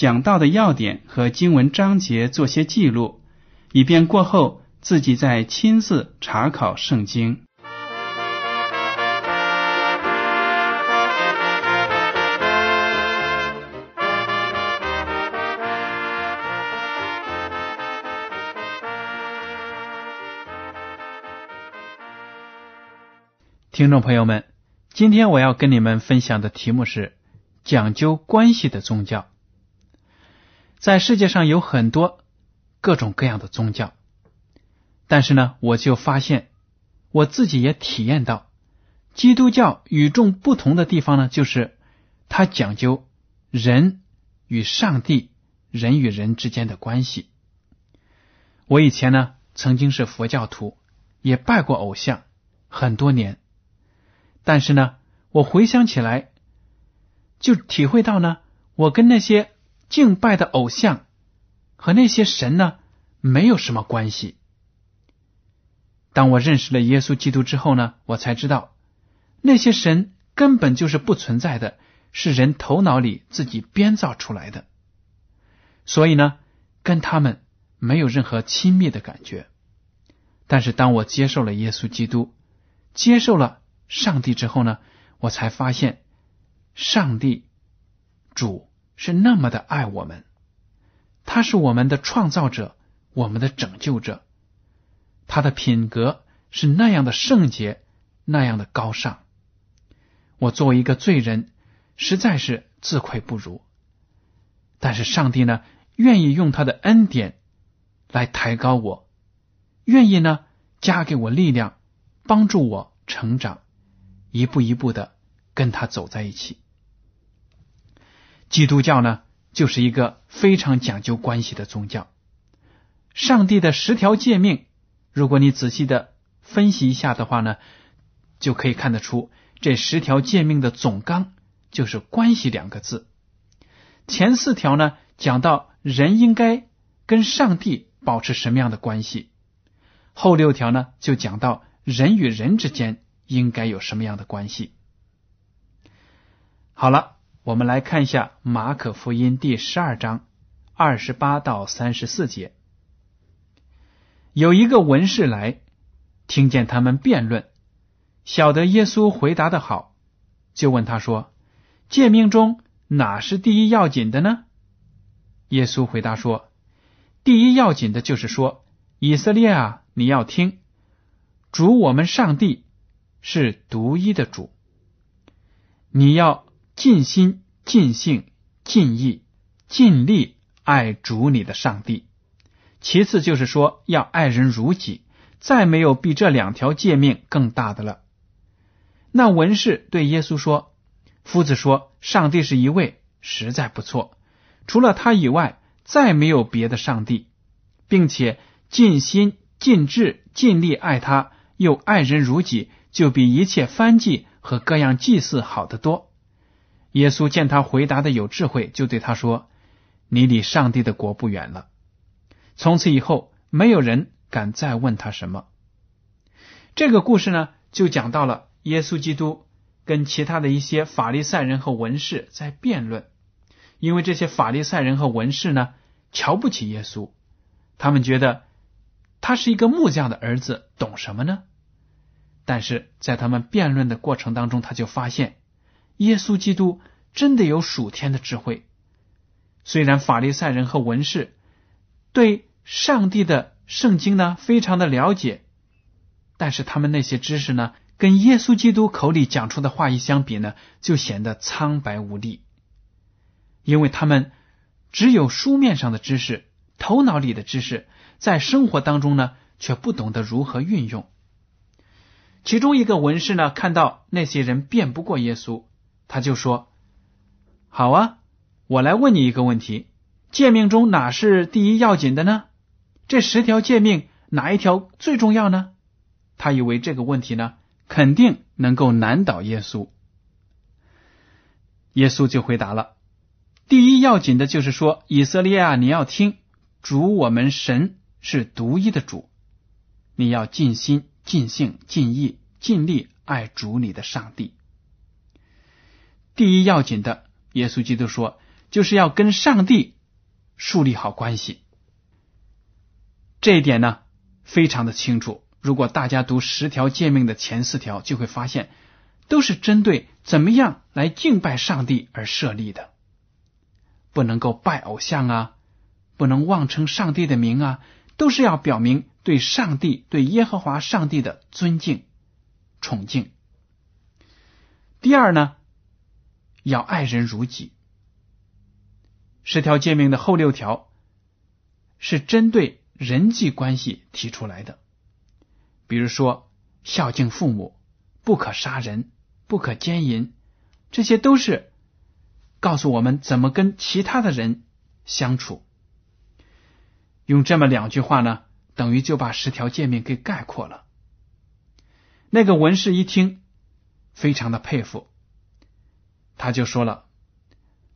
讲到的要点和经文章节做些记录，以便过后自己再亲自查考圣经。听众朋友们，今天我要跟你们分享的题目是讲究关系的宗教。在世界上有很多各种各样的宗教，但是呢，我就发现我自己也体验到，基督教与众不同的地方呢，就是它讲究人与上帝、人与人之间的关系。我以前呢，曾经是佛教徒，也拜过偶像很多年。但是呢，我回想起来，就体会到呢，我跟那些敬拜的偶像和那些神呢，没有什么关系。当我认识了耶稣基督之后呢，我才知道那些神根本就是不存在的，是人头脑里自己编造出来的。所以呢，跟他们没有任何亲密的感觉。但是当我接受了耶稣基督，接受了。上帝之后呢，我才发现，上帝主是那么的爱我们，他是我们的创造者，我们的拯救者，他的品格是那样的圣洁，那样的高尚。我作为一个罪人，实在是自愧不如。但是上帝呢，愿意用他的恩典来抬高我，愿意呢加给我力量，帮助我成长。一步一步的跟他走在一起。基督教呢，就是一个非常讲究关系的宗教。上帝的十条诫命，如果你仔细的分析一下的话呢，就可以看得出，这十条诫命的总纲就是“关系”两个字。前四条呢，讲到人应该跟上帝保持什么样的关系；后六条呢，就讲到人与人之间。应该有什么样的关系？好了，我们来看一下马可福音第十二章二十八到三十四节。有一个文士来，听见他们辩论，晓得耶稣回答的好，就问他说：“诫命中哪是第一要紧的呢？”耶稣回答说：“第一要紧的就是说，以色列啊，你要听，主我们上帝。”是独一的主，你要尽心、尽性、尽意、尽力爱主你的上帝。其次就是说要爱人如己，再没有比这两条诫命更大的了。那文士对耶稣说：“夫子说，上帝是一位，实在不错。除了他以外，再没有别的上帝，并且尽心、尽智、尽力爱他，又爱人如己。”就比一切翻祭和各样祭祀好得多。耶稣见他回答的有智慧，就对他说：“你离上帝的国不远了。”从此以后，没有人敢再问他什么。这个故事呢，就讲到了耶稣基督跟其他的一些法利赛人和文士在辩论，因为这些法利赛人和文士呢，瞧不起耶稣，他们觉得他是一个木匠的儿子，懂什么呢？但是在他们辩论的过程当中，他就发现耶稣基督真的有属天的智慧，虽然法利赛人和文士对上帝的圣经呢非常的了解，但是他们那些知识呢，跟耶稣基督口里讲出的话一相比呢，就显得苍白无力，因为他们只有书面上的知识，头脑里的知识，在生活当中呢，却不懂得如何运用。其中一个文士呢，看到那些人辩不过耶稣，他就说：“好啊，我来问你一个问题：诫命中哪是第一要紧的呢？这十条诫命哪一条最重要呢？”他以为这个问题呢，肯定能够难倒耶稣。耶稣就回答了：“第一要紧的就是说，以色列啊，你要听，主我们神是独一的主，你要尽心。”尽性、尽意、尽力爱主你的上帝。第一要紧的，耶稣基督说，就是要跟上帝树立好关系。这一点呢，非常的清楚。如果大家读十条诫命的前四条，就会发现，都是针对怎么样来敬拜上帝而设立的。不能够拜偶像啊，不能妄称上帝的名啊，都是要表明。对上帝、对耶和华上帝的尊敬、崇敬。第二呢，要爱人如己。十条诫命的后六条是针对人际关系提出来的，比如说孝敬父母、不可杀人、不可奸淫，这些都是告诉我们怎么跟其他的人相处。用这么两句话呢？等于就把十条诫命给概括了。那个文士一听，非常的佩服，他就说了：“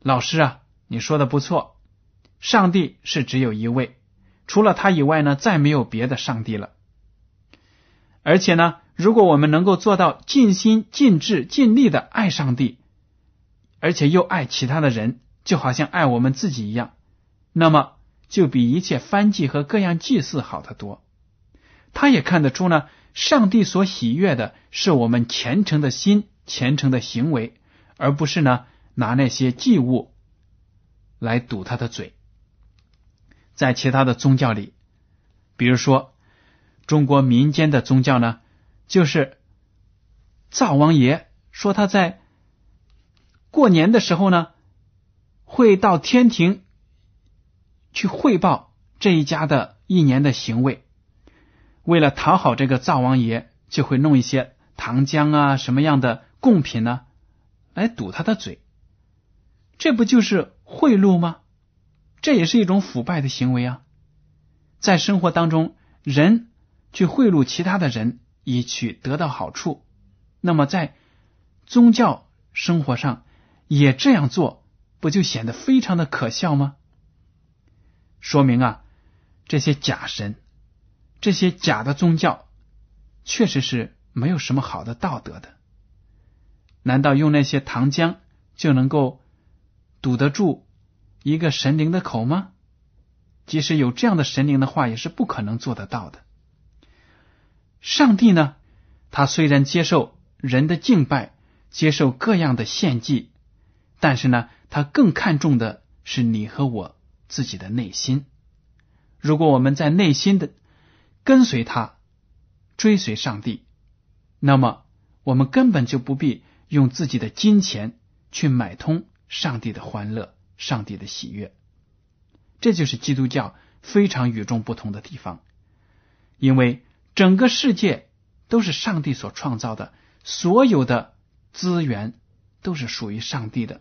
老师啊，你说的不错，上帝是只有一位，除了他以外呢，再没有别的上帝了。而且呢，如果我们能够做到尽心、尽智、尽力的爱上帝，而且又爱其他的人，就好像爱我们自己一样，那么。”就比一切翻祭和各样祭祀好得多。他也看得出呢，上帝所喜悦的是我们虔诚的心、虔诚的行为，而不是呢拿那些祭物来堵他的嘴。在其他的宗教里，比如说中国民间的宗教呢，就是灶王爷说他在过年的时候呢，会到天庭。去汇报这一家的一年的行为，为了讨好这个灶王爷，就会弄一些糖浆啊什么样的贡品呢，来堵他的嘴。这不就是贿赂吗？这也是一种腐败的行为啊！在生活当中，人去贿赂其他的人，以取得到好处，那么在宗教生活上也这样做，不就显得非常的可笑吗？说明啊，这些假神，这些假的宗教，确实是没有什么好的道德的。难道用那些糖浆就能够堵得住一个神灵的口吗？即使有这样的神灵的话，也是不可能做得到的。上帝呢，他虽然接受人的敬拜，接受各样的献祭，但是呢，他更看重的是你和我。自己的内心，如果我们在内心的跟随他、追随上帝，那么我们根本就不必用自己的金钱去买通上帝的欢乐、上帝的喜悦。这就是基督教非常与众不同的地方，因为整个世界都是上帝所创造的，所有的资源都是属于上帝的。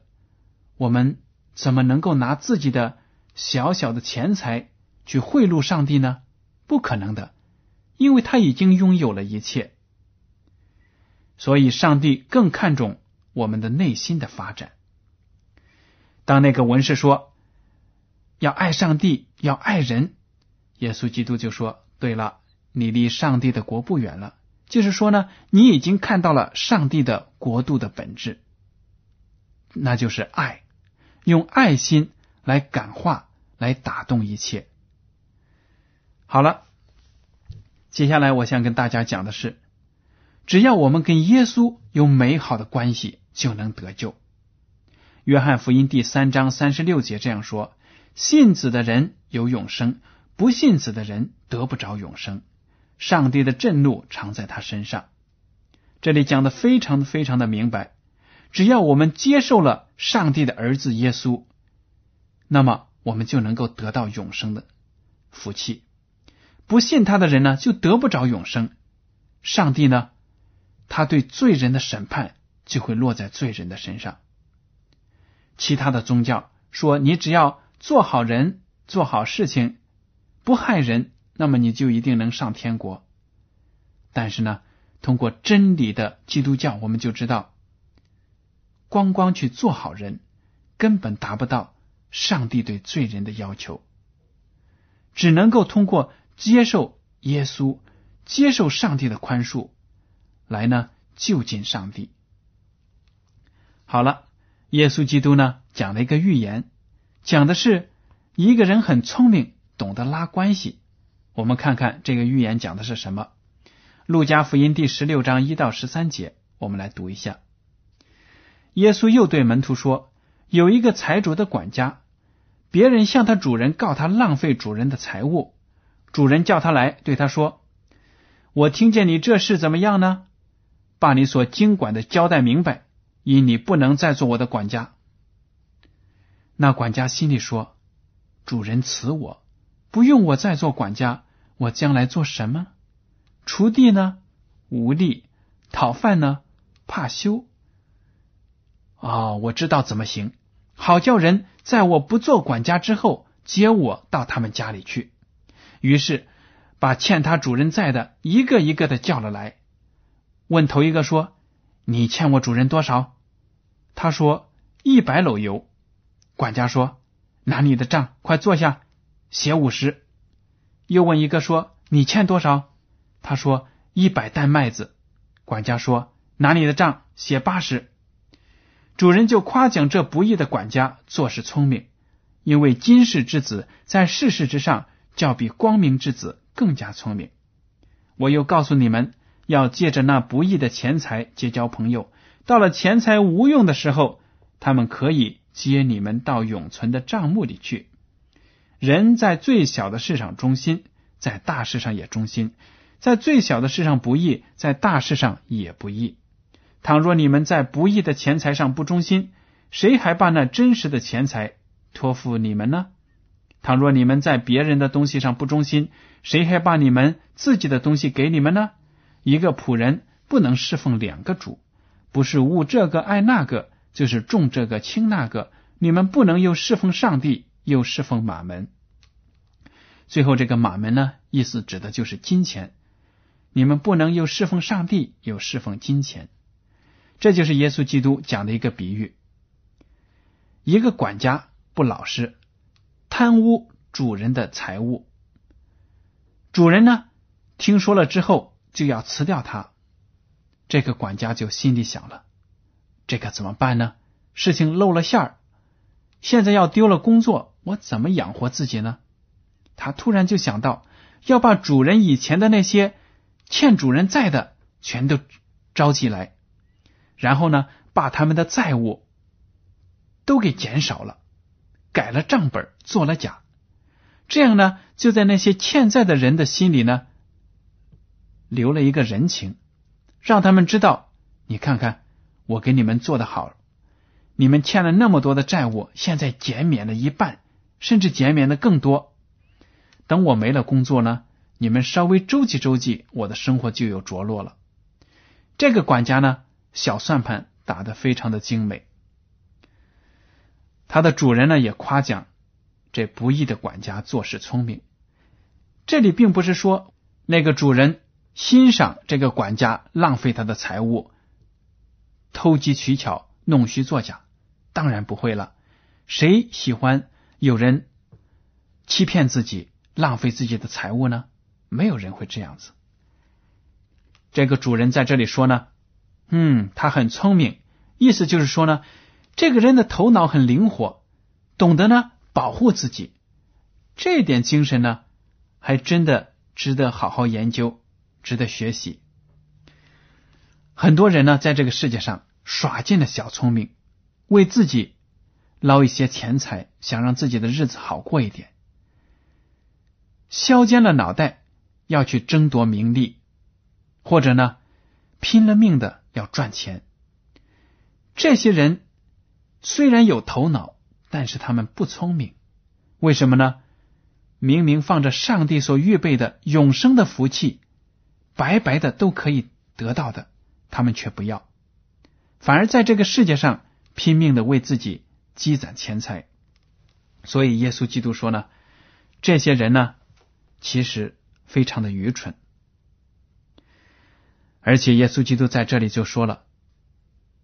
我们怎么能够拿自己的？小小的钱财去贿赂上帝呢？不可能的，因为他已经拥有了一切。所以，上帝更看重我们的内心的发展。当那个文士说要爱上帝，要爱人，耶稣基督就说：“对了，你离上帝的国不远了。”就是说呢，你已经看到了上帝的国度的本质，那就是爱，用爱心。来感化，来打动一切。好了，接下来我想跟大家讲的是，只要我们跟耶稣有美好的关系，就能得救。约翰福音第三章三十六节这样说：“信子的人有永生，不信子的人得不着永生。上帝的震怒常在他身上。”这里讲的非常非常的明白。只要我们接受了上帝的儿子耶稣，那么我们就能够得到永生的福气。不信他的人呢，就得不着永生。上帝呢，他对罪人的审判就会落在罪人的身上。其他的宗教说，你只要做好人、做好事情，不害人，那么你就一定能上天国。但是呢，通过真理的基督教，我们就知道，光光去做好人，根本达不到上帝对罪人的要求。只能够通过接受耶稣、接受上帝的宽恕，来呢就近上帝。好了。耶稣基督呢讲了一个寓言，讲的是一个人很聪明，懂得拉关系。我们看看这个寓言讲的是什么？路加福音第十六章一到十三节，我们来读一下。耶稣又对门徒说：“有一个财主的管家，别人向他主人告他浪费主人的财物，主人叫他来，对他说：‘我听见你这事怎么样呢？把你所经管的交代明白。’”因你不能再做我的管家，那管家心里说：“主人辞我，不用我再做管家，我将来做什么？锄地呢，无力；讨饭呢，怕羞。哦，我知道怎么行，好叫人在我不做管家之后接我到他们家里去。于是把欠他主人债的一个一个的叫了来，问头一个说：‘你欠我主人多少？’他说：“一百篓油。”管家说：“拿你的账，快坐下，写五十。”又问一个说：“你欠多少？”他说：“一百担麦子。”管家说：“拿你的账，写八十。”主人就夸奖这不义的管家做事聪明，因为今世之子在世事之上，较比光明之子更加聪明。我又告诉你们，要借着那不义的钱财结交朋友。到了钱财无用的时候，他们可以接你们到永存的账目里去。人在最小的事上忠心，在大事上也忠心；在最小的事上不义，在大事上也不义。倘若你们在不义的钱财上不忠心，谁还把那真实的钱财托付你们呢？倘若你们在别人的东西上不忠心，谁还把你们自己的东西给你们呢？一个仆人不能侍奉两个主。不是误这个爱那个，就是重这个轻那个。你们不能又侍奉上帝，又侍奉马门。最后这个马门呢，意思指的就是金钱。你们不能又侍奉上帝，又侍奉金钱。这就是耶稣基督讲的一个比喻：一个管家不老实，贪污主人的财物。主人呢，听说了之后就要辞掉他。这个管家就心里想了：这可怎么办呢？事情露了馅儿，现在要丢了工作，我怎么养活自己呢？他突然就想到要把主人以前的那些欠主人债的全都招集来，然后呢，把他们的债务都给减少了，改了账本，做了假，这样呢，就在那些欠债的人的心里呢，留了一个人情。让他们知道，你看看我给你们做的好，你们欠了那么多的债务，现在减免了一半，甚至减免的更多。等我没了工作呢，你们稍微周济周济，我的生活就有着落了。这个管家呢，小算盘打得非常的精美，他的主人呢也夸奖这不义的管家做事聪明。这里并不是说那个主人。欣赏这个管家浪费他的财物，偷机取巧、弄虚作假，当然不会了。谁喜欢有人欺骗自己、浪费自己的财物呢？没有人会这样子。这个主人在这里说呢，嗯，他很聪明，意思就是说呢，这个人的头脑很灵活，懂得呢保护自己，这点精神呢，还真的值得好好研究。值得学习。很多人呢，在这个世界上耍尽了小聪明，为自己捞一些钱财，想让自己的日子好过一点，削尖了脑袋要去争夺名利，或者呢，拼了命的要赚钱。这些人虽然有头脑，但是他们不聪明。为什么呢？明明放着上帝所预备的永生的福气，白白的都可以得到的，他们却不要，反而在这个世界上拼命的为自己积攒钱财。所以耶稣基督说呢，这些人呢，其实非常的愚蠢。而且耶稣基督在这里就说了，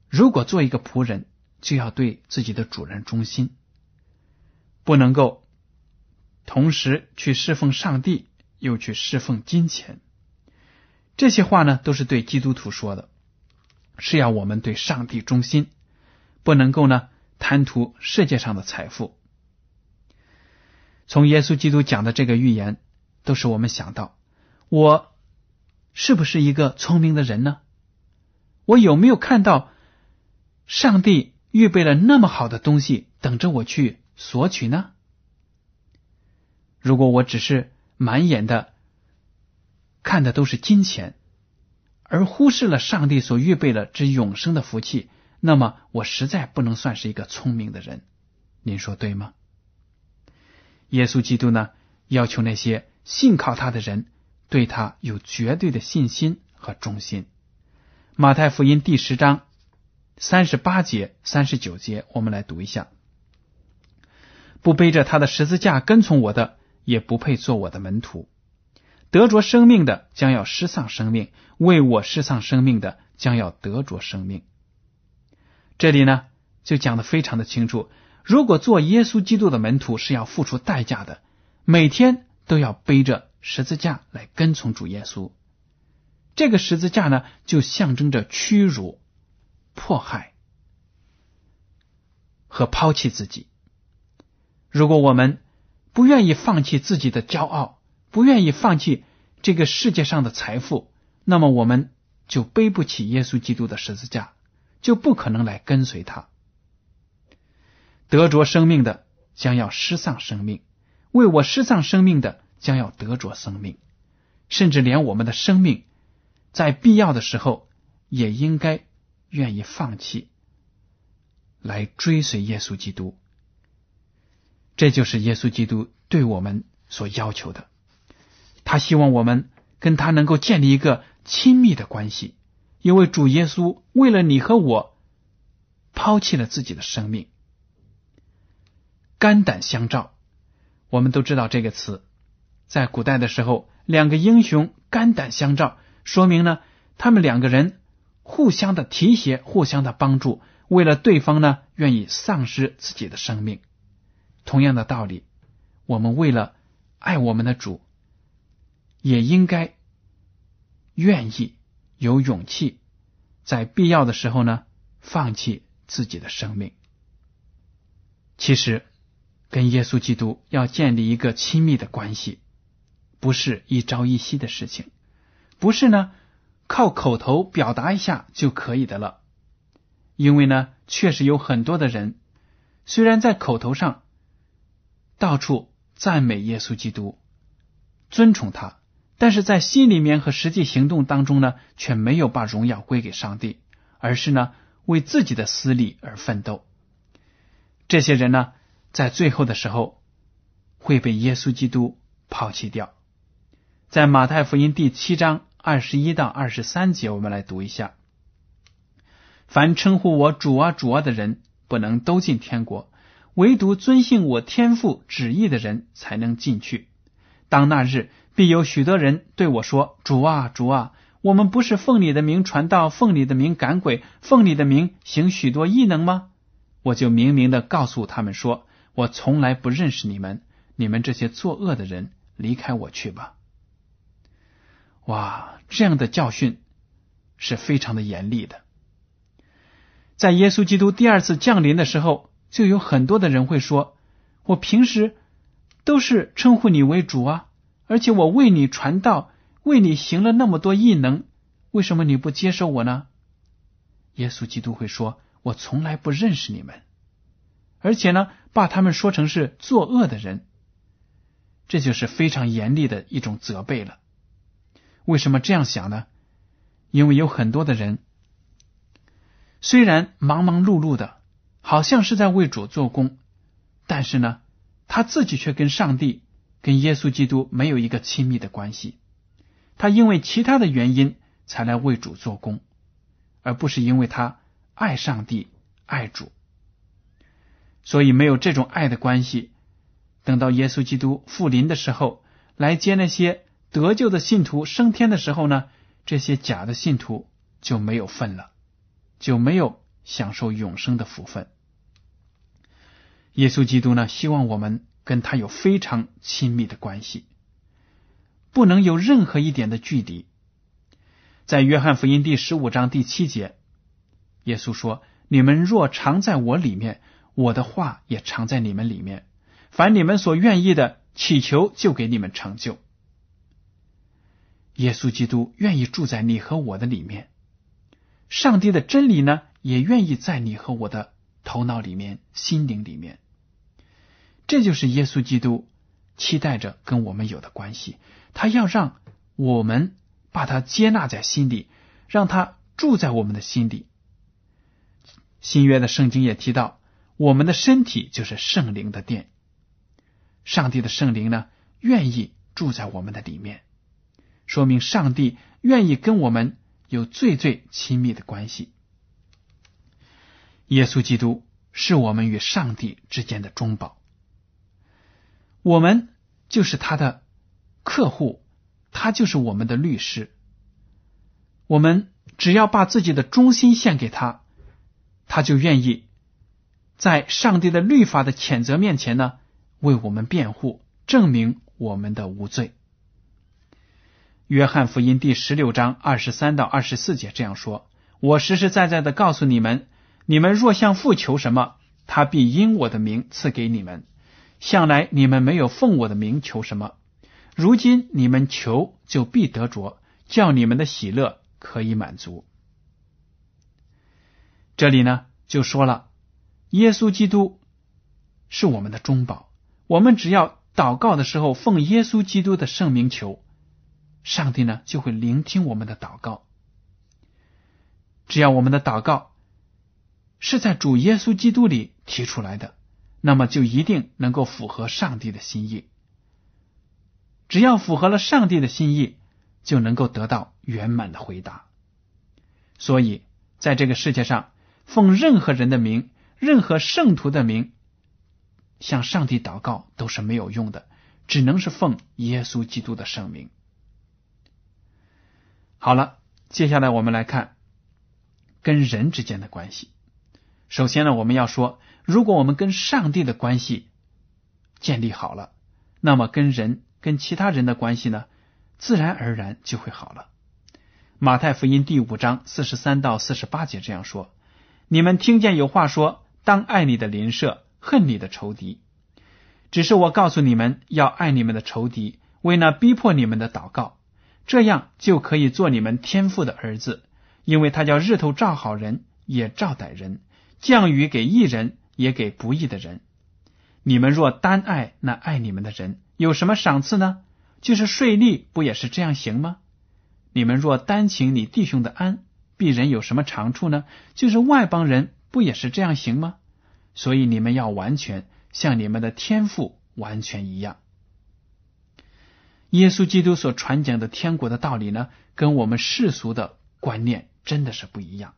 如果做一个仆人，就要对自己的主人忠心，不能够。同时去侍奉上帝，又去侍奉金钱，这些话呢，都是对基督徒说的，是要我们对上帝忠心，不能够呢贪图世界上的财富。从耶稣基督讲的这个预言，都是我们想到，我是不是一个聪明的人呢？我有没有看到上帝预备了那么好的东西等着我去索取呢？如果我只是满眼的看的都是金钱，而忽视了上帝所预备的这永生的福气，那么我实在不能算是一个聪明的人。您说对吗？耶稣基督呢，要求那些信靠他的人对他有绝对的信心和忠心。马太福音第十章三十八节、三十九节，我们来读一下：不背着他的十字架跟从我的。也不配做我的门徒。得着生命的将要失丧生命，为我失丧生命的将要得着生命。这里呢，就讲的非常的清楚。如果做耶稣基督的门徒是要付出代价的，每天都要背着十字架来跟从主耶稣。这个十字架呢，就象征着屈辱、迫害和抛弃自己。如果我们，不愿意放弃自己的骄傲，不愿意放弃这个世界上的财富，那么我们就背不起耶稣基督的十字架，就不可能来跟随他。得着生命的将要失丧生命，为我失丧生命的将要得着生命，甚至连我们的生命，在必要的时候也应该愿意放弃，来追随耶稣基督。这就是耶稣基督对我们所要求的。他希望我们跟他能够建立一个亲密的关系，因为主耶稣为了你和我，抛弃了自己的生命，肝胆相照。我们都知道这个词，在古代的时候，两个英雄肝胆相照，说明呢，他们两个人互相的提携，互相的帮助，为了对方呢，愿意丧失自己的生命。同样的道理，我们为了爱我们的主，也应该愿意有勇气，在必要的时候呢，放弃自己的生命。其实，跟耶稣基督要建立一个亲密的关系，不是一朝一夕的事情，不是呢靠口头表达一下就可以的了。因为呢，确实有很多的人，虽然在口头上。到处赞美耶稣基督，尊崇他，但是在心里面和实际行动当中呢，却没有把荣耀归给上帝，而是呢为自己的私利而奋斗。这些人呢，在最后的时候会被耶稣基督抛弃掉。在马太福音第七章二十一到二十三节，我们来读一下：凡称呼我主啊主啊的人，不能都进天国。唯独遵信我天父旨意的人才能进去。当那日，必有许多人对我说：“主啊，主啊，我们不是奉你的名传道，奉你的名赶鬼，奉你的名行许多异能吗？”我就明明的告诉他们说：“我从来不认识你们，你们这些作恶的人，离开我去吧。”哇，这样的教训是非常的严厉的。在耶稣基督第二次降临的时候。就有很多的人会说：“我平时都是称呼你为主啊，而且我为你传道，为你行了那么多异能，为什么你不接受我呢？”耶稣基督会说：“我从来不认识你们。”而且呢，把他们说成是作恶的人，这就是非常严厉的一种责备了。为什么这样想呢？因为有很多的人，虽然忙忙碌碌的，好像是在为主做工，但是呢，他自己却跟上帝、跟耶稣基督没有一个亲密的关系。他因为其他的原因才来为主做工，而不是因为他爱上帝、爱主。所以没有这种爱的关系，等到耶稣基督复临的时候，来接那些得救的信徒升天的时候呢，这些假的信徒就没有份了，就没有享受永生的福分。耶稣基督呢，希望我们跟他有非常亲密的关系，不能有任何一点的距离。在约翰福音第十五章第七节，耶稣说：“你们若常在我里面。”我的话也常在你们里面，凡你们所愿意的，祈求就给你们成就。耶稣基督愿意住在你和我的里面，上帝的真理呢，也愿意在你和我的头脑里面、心灵里面。这就是耶稣基督期待着跟我们有的关系，他要让我们把他接纳在心里，让他住在我们的心里。新约的圣经也提到。我们的身体就是圣灵的殿，上帝的圣灵呢，愿意住在我们的里面，说明上帝愿意跟我们有最最亲密的关系。耶稣基督是我们与上帝之间的中保，我们就是他的客户，他就是我们的律师。我们只要把自己的忠心献给他，他就愿意。在上帝的律法的谴责面前呢，为我们辩护，证明我们的无罪。约翰福音第十六章二十三到二十四节这样说：“我实实在在的告诉你们，你们若向父求什么，他必因我的名赐给你们。向来你们没有奉我的名求什么，如今你们求就必得着，叫你们的喜乐可以满足。”这里呢就说了。耶稣基督是我们的中保，我们只要祷告的时候奉耶稣基督的圣名求，上帝呢就会聆听我们的祷告。只要我们的祷告是在主耶稣基督里提出来的，那么就一定能够符合上帝的心意。只要符合了上帝的心意，就能够得到圆满的回答。所以，在这个世界上，奉任何人的名。任何圣徒的名向上帝祷告都是没有用的，只能是奉耶稣基督的圣名。好了，接下来我们来看跟人之间的关系。首先呢，我们要说，如果我们跟上帝的关系建立好了，那么跟人、跟其他人的关系呢，自然而然就会好了。马太福音第五章四十三到四十八节这样说：“你们听见有话说。”当爱你的邻舍，恨你的仇敌。只是我告诉你们，要爱你们的仇敌，为那逼迫你们的祷告，这样就可以做你们天父的儿子。因为他叫日头照好人，也照歹人；降雨给义人，也给不义的人。你们若单爱那爱你们的人，有什么赏赐呢？就是税吏不也是这样行吗？你们若单请你弟兄的安，鄙人有什么长处呢？就是外邦人。不也是这样行吗？所以你们要完全像你们的天赋完全一样。耶稣基督所传讲的天国的道理呢，跟我们世俗的观念真的是不一样。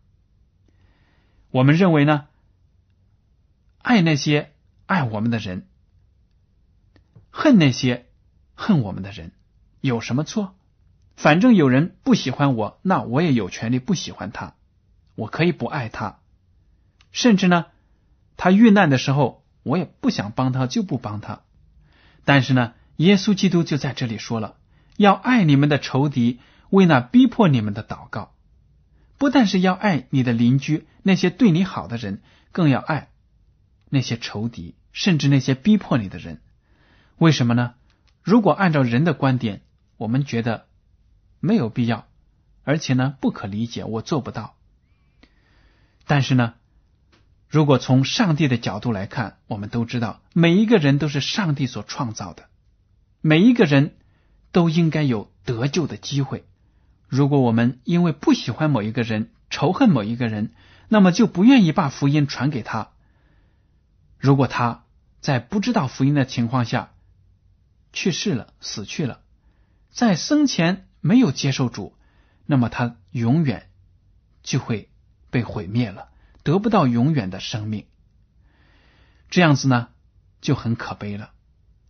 我们认为呢，爱那些爱我们的人，恨那些恨我们的人，有什么错？反正有人不喜欢我，那我也有权利不喜欢他，我可以不爱他。甚至呢，他遇难的时候，我也不想帮他，就不帮他。但是呢，耶稣基督就在这里说了，要爱你们的仇敌，为那逼迫你们的祷告。不但是要爱你的邻居，那些对你好的人，更要爱那些仇敌，甚至那些逼迫你的人。为什么呢？如果按照人的观点，我们觉得没有必要，而且呢不可理解，我做不到。但是呢。如果从上帝的角度来看，我们都知道每一个人都是上帝所创造的，每一个人都应该有得救的机会。如果我们因为不喜欢某一个人，仇恨某一个人，那么就不愿意把福音传给他。如果他在不知道福音的情况下去世了、死去了，在生前没有接受主，那么他永远就会被毁灭了。得不到永远的生命，这样子呢就很可悲了。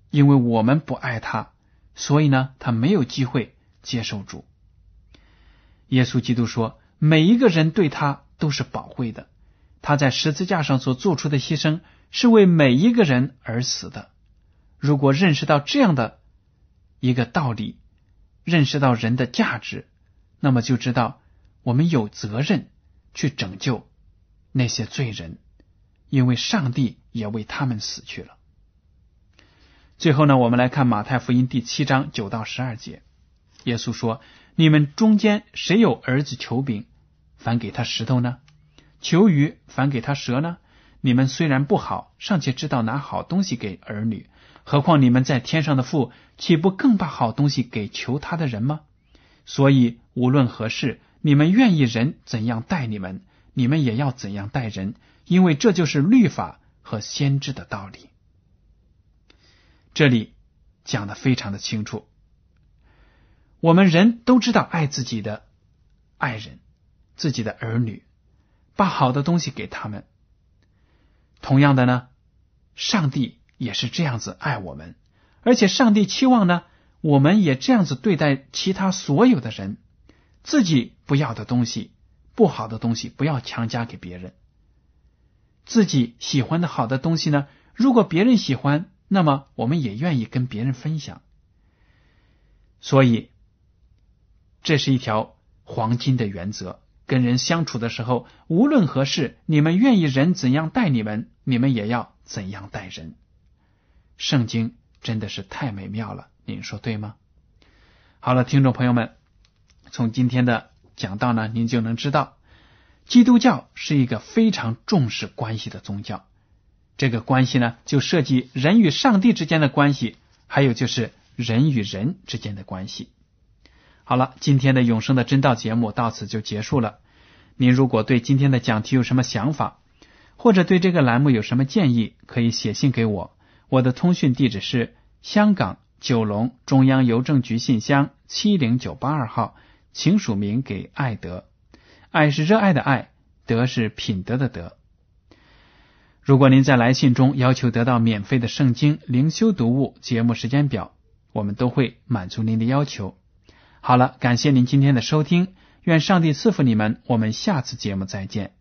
因为我们不爱他，所以呢他没有机会接受主。耶稣基督说：“每一个人对他都是宝贵的，他在十字架上所做出的牺牲是为每一个人而死的。如果认识到这样的一个道理，认识到人的价值，那么就知道我们有责任去拯救。”那些罪人，因为上帝也为他们死去了。最后呢，我们来看马太福音第七章九到十二节，耶稣说：“你们中间谁有儿子求饼，反给他石头呢？求鱼，反给他蛇呢？你们虽然不好，尚且知道拿好东西给儿女，何况你们在天上的父，岂不更把好东西给求他的人吗？所以无论何事，你们愿意人怎样待你们。”你们也要怎样待人，因为这就是律法和先知的道理。这里讲的非常的清楚。我们人都知道爱自己的爱人、自己的儿女，把好的东西给他们。同样的呢，上帝也是这样子爱我们，而且上帝期望呢，我们也这样子对待其他所有的人，自己不要的东西。不好的东西不要强加给别人，自己喜欢的好的东西呢？如果别人喜欢，那么我们也愿意跟别人分享。所以，这是一条黄金的原则。跟人相处的时候，无论何事，你们愿意人怎样待你们，你们也要怎样待人。圣经真的是太美妙了，您说对吗？好了，听众朋友们，从今天的。讲到呢，您就能知道，基督教是一个非常重视关系的宗教。这个关系呢，就涉及人与上帝之间的关系，还有就是人与人之间的关系。好了，今天的永生的真道节目到此就结束了。您如果对今天的讲题有什么想法，或者对这个栏目有什么建议，可以写信给我。我的通讯地址是香港九龙中央邮政局信箱七零九八二号。请署名给爱德，爱是热爱的爱，德是品德的德。如果您在来信中要求得到免费的圣经灵修读物节目时间表，我们都会满足您的要求。好了，感谢您今天的收听，愿上帝赐福你们，我们下次节目再见。